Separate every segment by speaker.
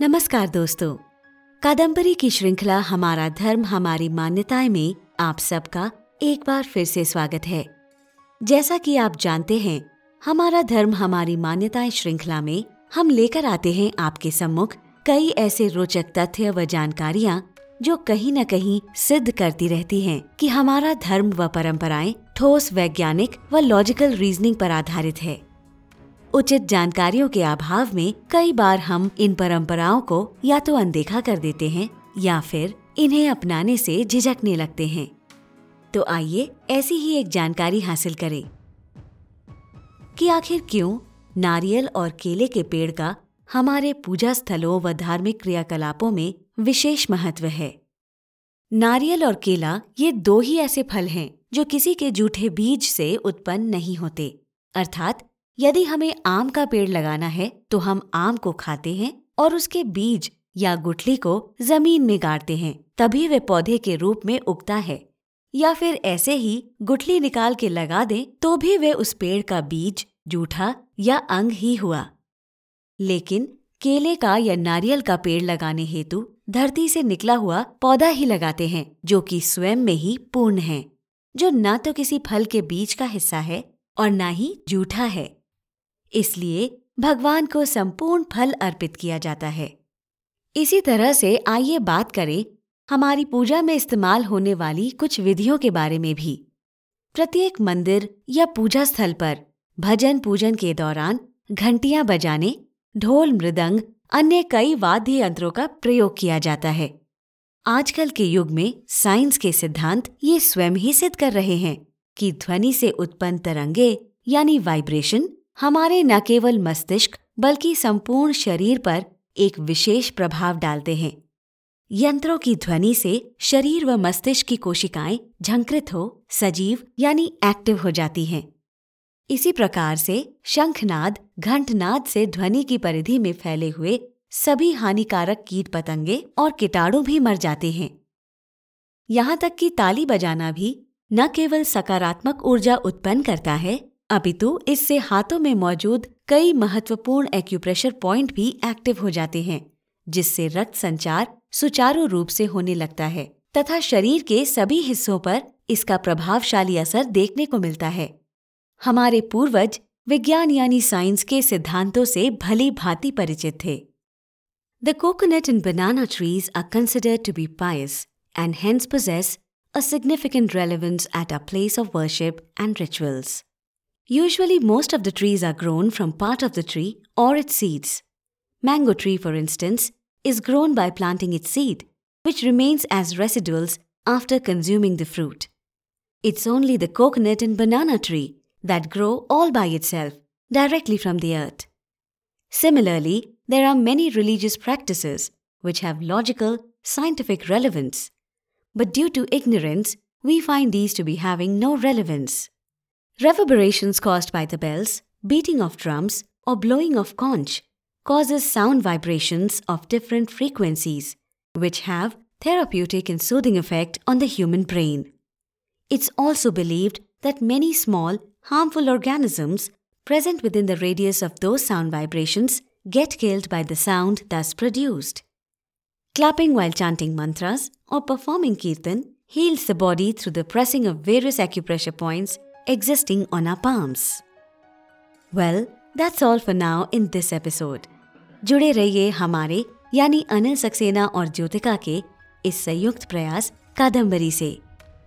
Speaker 1: नमस्कार दोस्तों। कादम्बरी की श्रृंखला हमारा धर्म, हमारी मान्यताएँ में आप सबका एक बार फिर से स्वागत है। जैसा कि आप जानते हैं, हमारा धर्म, हमारी मान्यताएँ श्रृंखला में हम लेकर आते हैं आपके सम्मुख कई ऐसे रोचक तथ्य व जानकारियाँ जो कहीं न कहीं सिद्ध करती रहती हैं कि हमारा धर्म व परंपराएँ ठोस वैज्ञानिक व लॉजिकल रीजनिंग पर आधारित है। उचित जानकारियों के अभाव में कई बार हम इन परंपराओं को या तो अनदेखा कर देते हैं या फिर इन्हें अपनाने से झिझकने लगते हैं। तो आइए ऐसी ही एक जानकारी हासिल करें कि आखिर क्यों नारियल और केले के पेड़ का हमारे पूजा स्थलों व धार्मिक क्रियाकलापों में विशेष महत्व है। नारियल और केला ये दो ही ऐसे फल हैं जो किसी के जूठे बीज से उत्पन्न नहीं होते, अर्थात यदि हमें आम का पेड़ लगाना है तो हम आम को खाते हैं और उसके बीज या गुठली को ज़मीन में गाड़ते हैं, तभी वे पौधे के रूप में उगता है। या फिर ऐसे ही गुठली निकाल के लगा दें तो भी वे उस पेड़ का बीज, जूठा या अंग ही हुआ। लेकिन केले का या नारियल का पेड़ लगाने हेतु धरती से निकला हुआ पौधा ही लगाते हैं, जो कि स्वयं में ही पूर्ण है, जो न तो किसी फल के बीज का हिस्सा है और न ही जूठा है। इसलिए भगवान को संपूर्ण फल अर्पित किया जाता है। इसी तरह से आइए बात करें हमारी पूजा में इस्तेमाल होने वाली कुछ विधियों के बारे में भी। प्रत्येक मंदिर या पूजा स्थल पर भजन पूजन के दौरान घंटियाँ बजाने, ढोल मृदंग, अन्य कई वाद्य यंत्रों का प्रयोग किया जाता है। आजकल के युग में साइंस के सिद्धांत ये स्वयं ही सिद्ध कर रहे हैं कि ध्वनि से उत्पन्न तरंगे, यानी वाइब्रेशन हमारे न केवल मस्तिष्क, बल्कि संपूर्ण शरीर पर एक विशेष प्रभाव डालते हैं। यंत्रों की ध्वनि से शरीर व मस्तिष्क की कोशिकाएँ झंकृत हो, सजीव, यानी एक्टिव हो जाती हैं। इसी प्रकार से शंखनाद, घंटनाद से ध्वनि की परिधि में फैले हुए सभी हानिकारक कीट पतंगे और कीटाणु भी मर जाते हैं। यहाँ तक कि ताली बजाना भी न केवल सकारात्मक ऊर्जा उत्पन्न करता है अपितु इससे हाथों में मौजूद कई महत्वपूर्ण एक्यूप्रेशर पॉइंट भी एक्टिव हो जाते हैं, जिससे रक्त संचार सुचारू रूप से होने लगता है, तथा शरीर के सभी हिस्सों पर इसका प्रभावशाली असर देखने को मिलता है हमारे पूर्वज विज्ञान यानी साइंस के सिद्धांतों से भली भांति परिचित थे the coconut and banana trees are considered to be pious and hence possess a significant relevance at our place of worship and rituals. Usually, most of the trees are grown from part of the tree or its seeds. Mango tree, for instance, is grown by planting its seed, which remains as residuals after consuming the fruit. It's only the coconut and banana tree that grow all by itself, directly from the earth. Similarly, there are many religious practices which have logical, scientific relevance. But due to ignorance, we find these to be having no relevance. Reverberations caused by the bells, beating of drums, or blowing of conch causes sound vibrations of different frequencies, which have therapeutic and soothing effect on the human brain. It's also believed that many small, harmful organisms present within the radius of those sound vibrations get killed by the sound thus produced. Clapping while chanting mantras or performing kirtan heals the body through the pressing of various acupressure points existing on our palms. Well, that's all for now in this episode. जुड़े रहिए हमारे यानी अनिल सक्सेना और ज्योतिका के इस संयुक्त प्रयास कादम्बरी से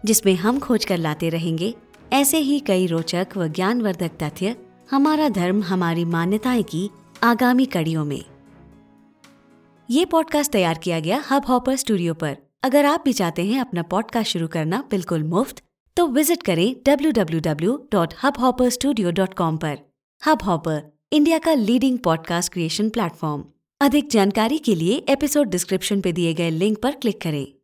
Speaker 1: जिसमें हम खोज कर लाते रहेंगे ऐसे ही कई रोचक व ज्ञानवर्धक तथ्य हमारा धर्म हमारी मान्यताएँ की आगामी कड़ियों में ये पॉडकास्ट तैयार किया गया हब हॉपर स्टूडियो पर अगर आप भी चाहते हैं अपना पॉडकास्ट शुरू करना बिल्कुल मुफ़्त तो विज़िट करें www.hubhopperstudio.com पर। हब हॉपर इंडिया का लीडिंग पॉडकास्ट क्रिएशन प्लेटफॉर्म अधिक जानकारी के लिए एपिसोड डिस्क्रिप्शन पे दिए गए लिंक पर क्लिक करें।